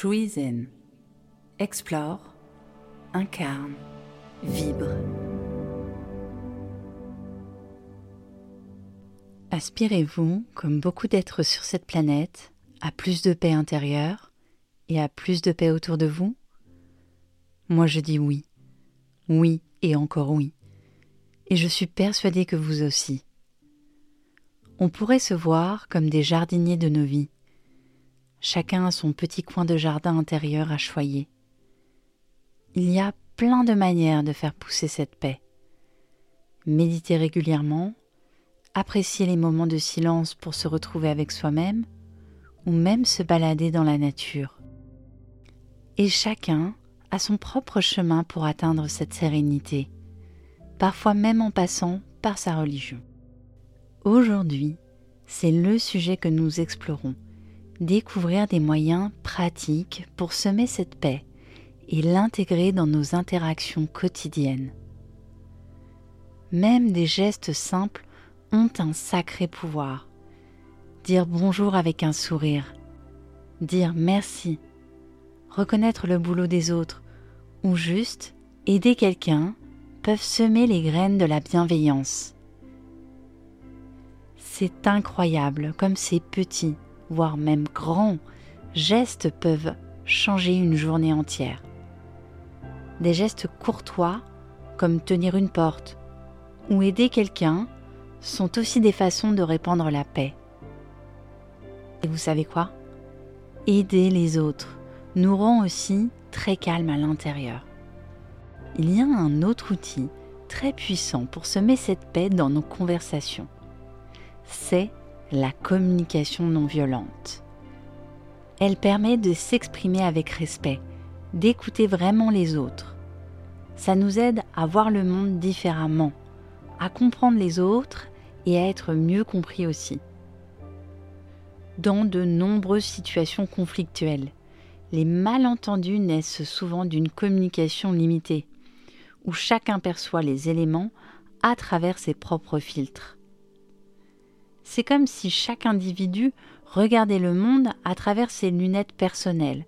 Shuizen. Explore, incarne, vibre. Aspirez-vous, comme beaucoup d'êtres sur cette planète, à plus de paix intérieure et à plus de paix autour de vous? Moi je dis oui. Oui et encore oui. Et je suis persuadée que vous aussi. On pourrait se voir comme des jardiniers de nos vies. Chacun a son petit coin de jardin intérieur à choyer. Il y a plein de manières de faire pousser cette paix. Méditer régulièrement, apprécier les moments de silence pour se retrouver avec soi-même, ou même se balader dans la nature. Et chacun a son propre chemin pour atteindre cette sérénité, parfois même en passant par sa religion. Aujourd'hui, c'est le sujet que nous explorons. Découvrir des moyens pratiques pour semer cette paix et l'intégrer dans nos interactions quotidiennes. Même des gestes simples ont un sacré pouvoir. Dire bonjour avec un sourire, dire merci, reconnaître le boulot des autres ou juste aider quelqu'un peuvent semer les graines de la bienveillance. C'est incroyable comme ces petits, voire même grands, gestes peuvent changer une journée entière. Des gestes courtois, comme tenir une porte ou aider quelqu'un, sont aussi des façons de répandre la paix. Et vous savez quoi? Aider les autres nous rend aussi très calmes à l'intérieur. Il y a un autre outil très puissant pour semer cette paix dans nos conversations c'est la communication non violente. Elle permet de s'exprimer avec respect, d'écouter vraiment les autres. Ça nous aide à voir le monde différemment, à comprendre les autres et à être mieux compris aussi. Dans de nombreuses situations conflictuelles, les malentendus naissent souvent d'une communication limitée, où chacun perçoit les éléments à travers ses propres filtres. C'est comme si chaque individu regardait le monde à travers ses lunettes personnelles,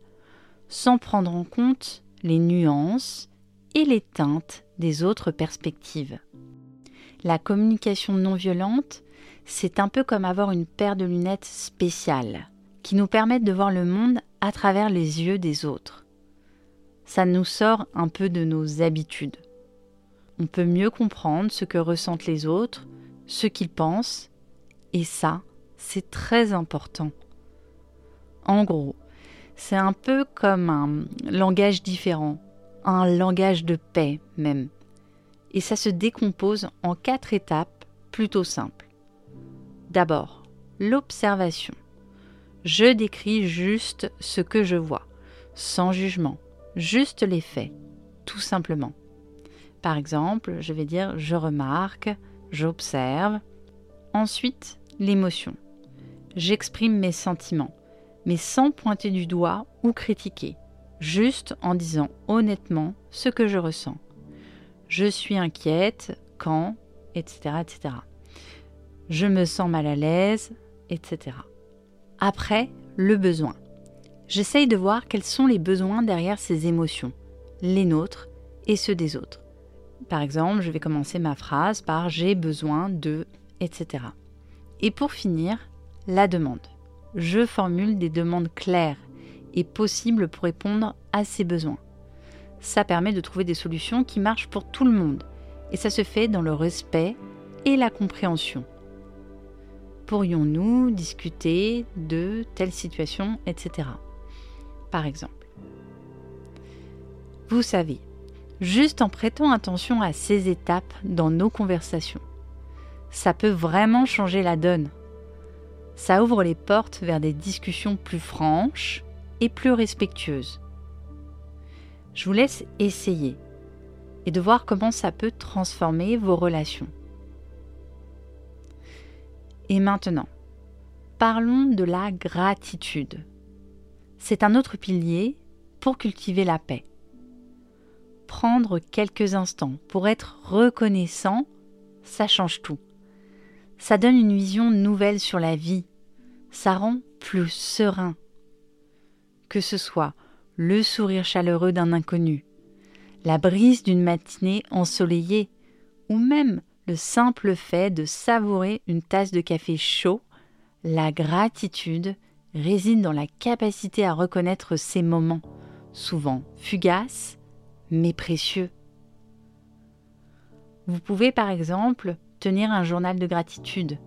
sans prendre en compte les nuances et les teintes des autres perspectives. La communication non violente, c'est un peu comme avoir une paire de lunettes spéciales qui nous permettent de voir le monde à travers les yeux des autres. Ça nous sort un peu de nos habitudes. On peut mieux comprendre ce que ressentent les autres, ce qu'ils pensent et ça, c'est très important. En gros, c'est un peu comme un langage différent, un langage de paix même. Et ça se décompose en quatre étapes plutôt simples. D'abord, l'observation. Je décris juste ce que je vois, sans jugement, juste les faits, tout simplement. Par exemple, je vais dire je remarque, j'observe. Ensuite, l'émotion. J'exprime mes sentiments, mais sans pointer du doigt ou critiquer, juste en disant honnêtement ce que je ressens. Je suis inquiète quand, etc., etc. Je me sens mal à l'aise, etc. Après, le besoin. J'essaye de voir quels sont les besoins derrière ces émotions, les nôtres et ceux des autres. Par exemple, je vais commencer ma phrase par j'ai besoin de, etc. Et pour finir, la demande. Je formule des demandes claires et possibles pour répondre à ces besoins. Ça permet de trouver des solutions qui marchent pour tout le monde et ça se fait dans le respect et la compréhension. Pourrions-nous discuter de telle situation, etc. Par exemple. Vous savez, juste en prêtant attention à ces étapes dans nos conversations, ça peut vraiment changer la donne. Ça ouvre les portes vers des discussions plus franches et plus respectueuses. Je vous laisse essayer et de voir comment ça peut transformer vos relations. Et maintenant, parlons de la gratitude. C'est un autre pilier pour cultiver la paix. Prendre quelques instants pour être reconnaissant, ça change tout. Ça donne une vision nouvelle sur la vie. Ça rend plus serein. que ce soit le sourire chaleureux d'un inconnu, la brise d'une matinée ensoleillée, ou même le simple fait de savourer une tasse de café chaud, la gratitude réside dans la capacité à reconnaître ces moments, souvent fugaces, mais précieux. Vous pouvez par exemple tenir un journal de gratitude,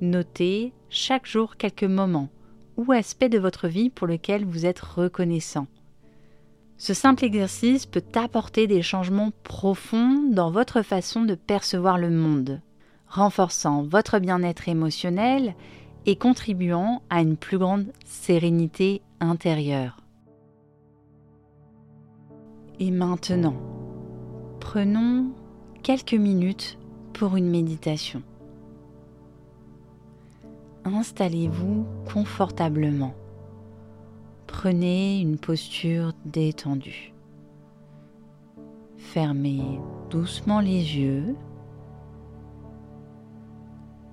noter chaque jour quelques moments ou aspects de votre vie pour lesquels vous êtes reconnaissant. Ce simple exercice peut apporter des changements profonds dans votre façon de percevoir le monde, renforçant votre bien-être émotionnel et contribuant à une plus grande sérénité intérieure. Et maintenant, prenons quelques minutes pour une méditation. Installez-vous confortablement. Prenez une posture détendue. Fermez doucement les yeux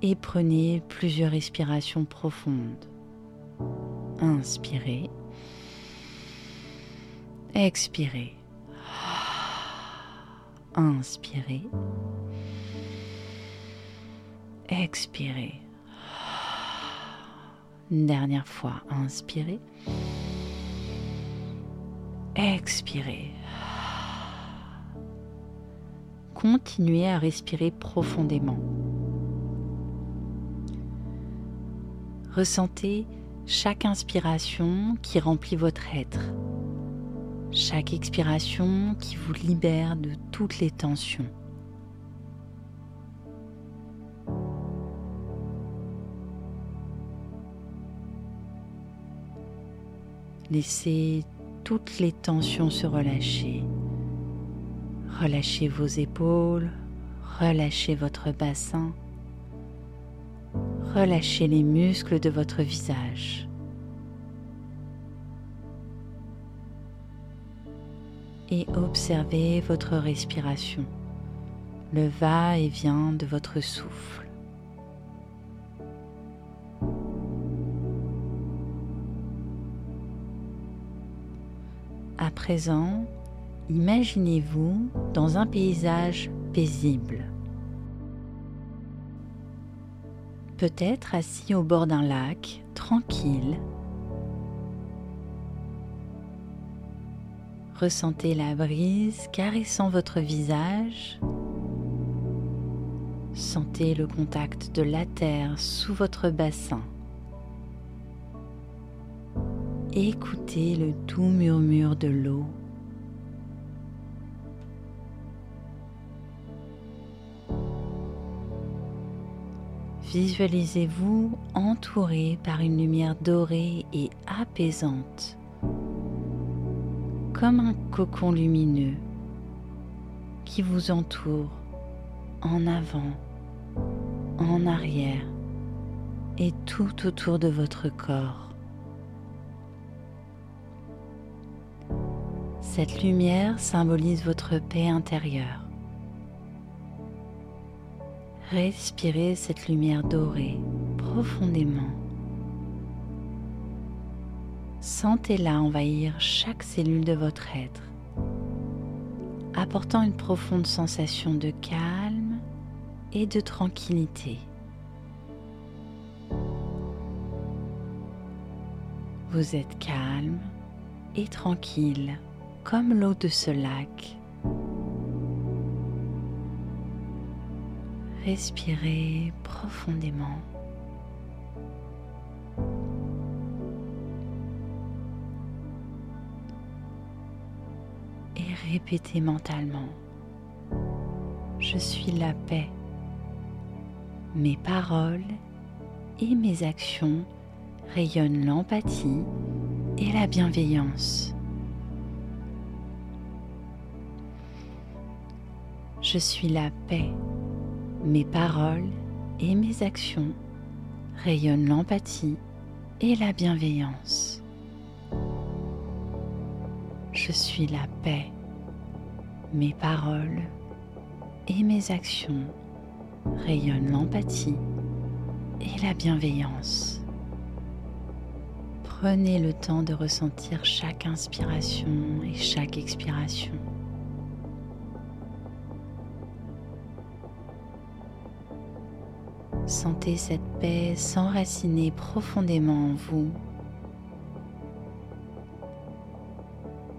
et prenez plusieurs respirations profondes. Inspirez. Expirez. Inspirez. Expirez. Une dernière fois, inspirez. Expirez. Continuez à respirer profondément. Ressentez chaque inspiration qui remplit votre être, chaque expiration qui vous libère de toutes les tensions. Laissez toutes les tensions se relâcher. Relâchez vos épaules, relâchez votre bassin, relâchez les muscles de votre visage. Et observez votre respiration, le va-et-vient de votre souffle. À présent, imaginez-vous dans un paysage paisible. Peut-être assis au bord d'un lac, tranquille. Ressentez la brise caressant votre visage. Sentez le contact de la terre sous votre bassin. Écoutez le doux murmure de l'eau. Visualisez-vous entouré par une lumière dorée et apaisante, comme un cocon lumineux qui vous entoure en avant, en arrière et tout autour de votre corps. Cette lumière symbolise votre paix intérieure. Respirez cette lumière dorée profondément. Sentez-la envahir chaque cellule de votre être, apportant une profonde sensation de calme et de tranquillité. Vous êtes calme et tranquille comme l'eau de ce lac. Respirez profondément. Et répétez mentalement. Je suis la paix. Mes paroles et mes actions rayonnent l'empathie et la bienveillance. Je suis la paix. Mes paroles et mes actions rayonnent l'empathie et la bienveillance. Je suis la paix. Mes paroles et mes actions rayonnent l'empathie et la bienveillance. Prenez le temps de ressentir chaque inspiration et chaque expiration. Sentez cette paix s'enraciner profondément en vous,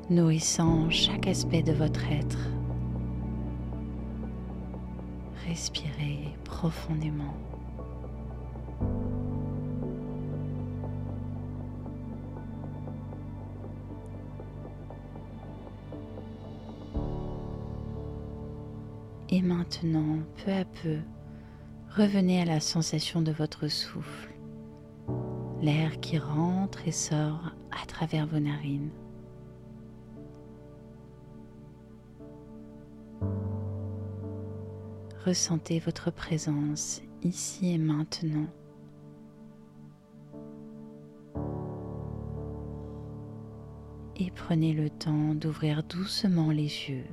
nourrissant chaque aspect de votre être. Respirez profondément. Et maintenant, peu à peu, revenez à la sensation de votre souffle, l'air qui rentre et sort à travers vos narines. Ressentez votre présence ici et maintenant. Et prenez le temps d'ouvrir doucement les yeux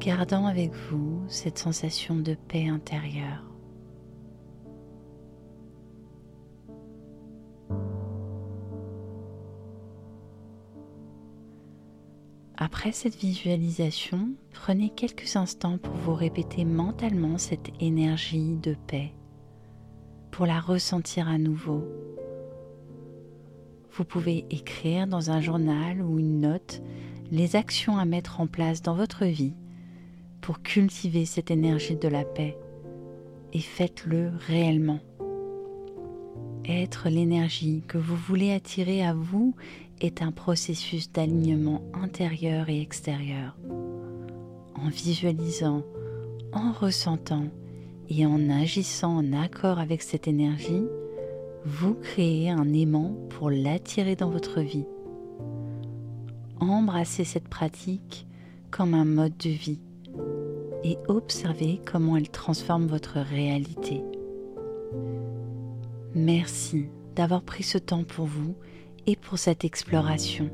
gardant avec vous cette sensation de paix intérieure. Après cette visualisation, prenez quelques instants pour vous répéter mentalement cette énergie de paix, pour la ressentir à nouveau. Vous pouvez écrire dans un journal ou une note les actions à mettre en place dans votre vie pour cultiver cette énergie de la paix et faites-le réellement. Être l'énergie que vous voulez attirer à vous est un processus d'alignement intérieur et extérieur. En visualisant, en ressentant et en agissant en accord avec cette énergie, vous créez un aimant pour l'attirer dans votre vie. Embrassez cette pratique comme un mode de vie et observez comment elle transforme votre réalité. Merci d'avoir pris ce temps pour vous et pour cette exploration.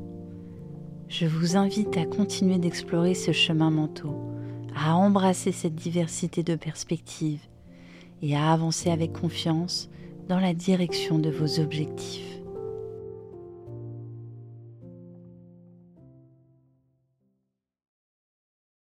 Je vous invite à continuer d'explorer ce chemin mentaux, à embrasser cette diversité de perspectives et à avancer avec confiance dans la direction de vos objectifs.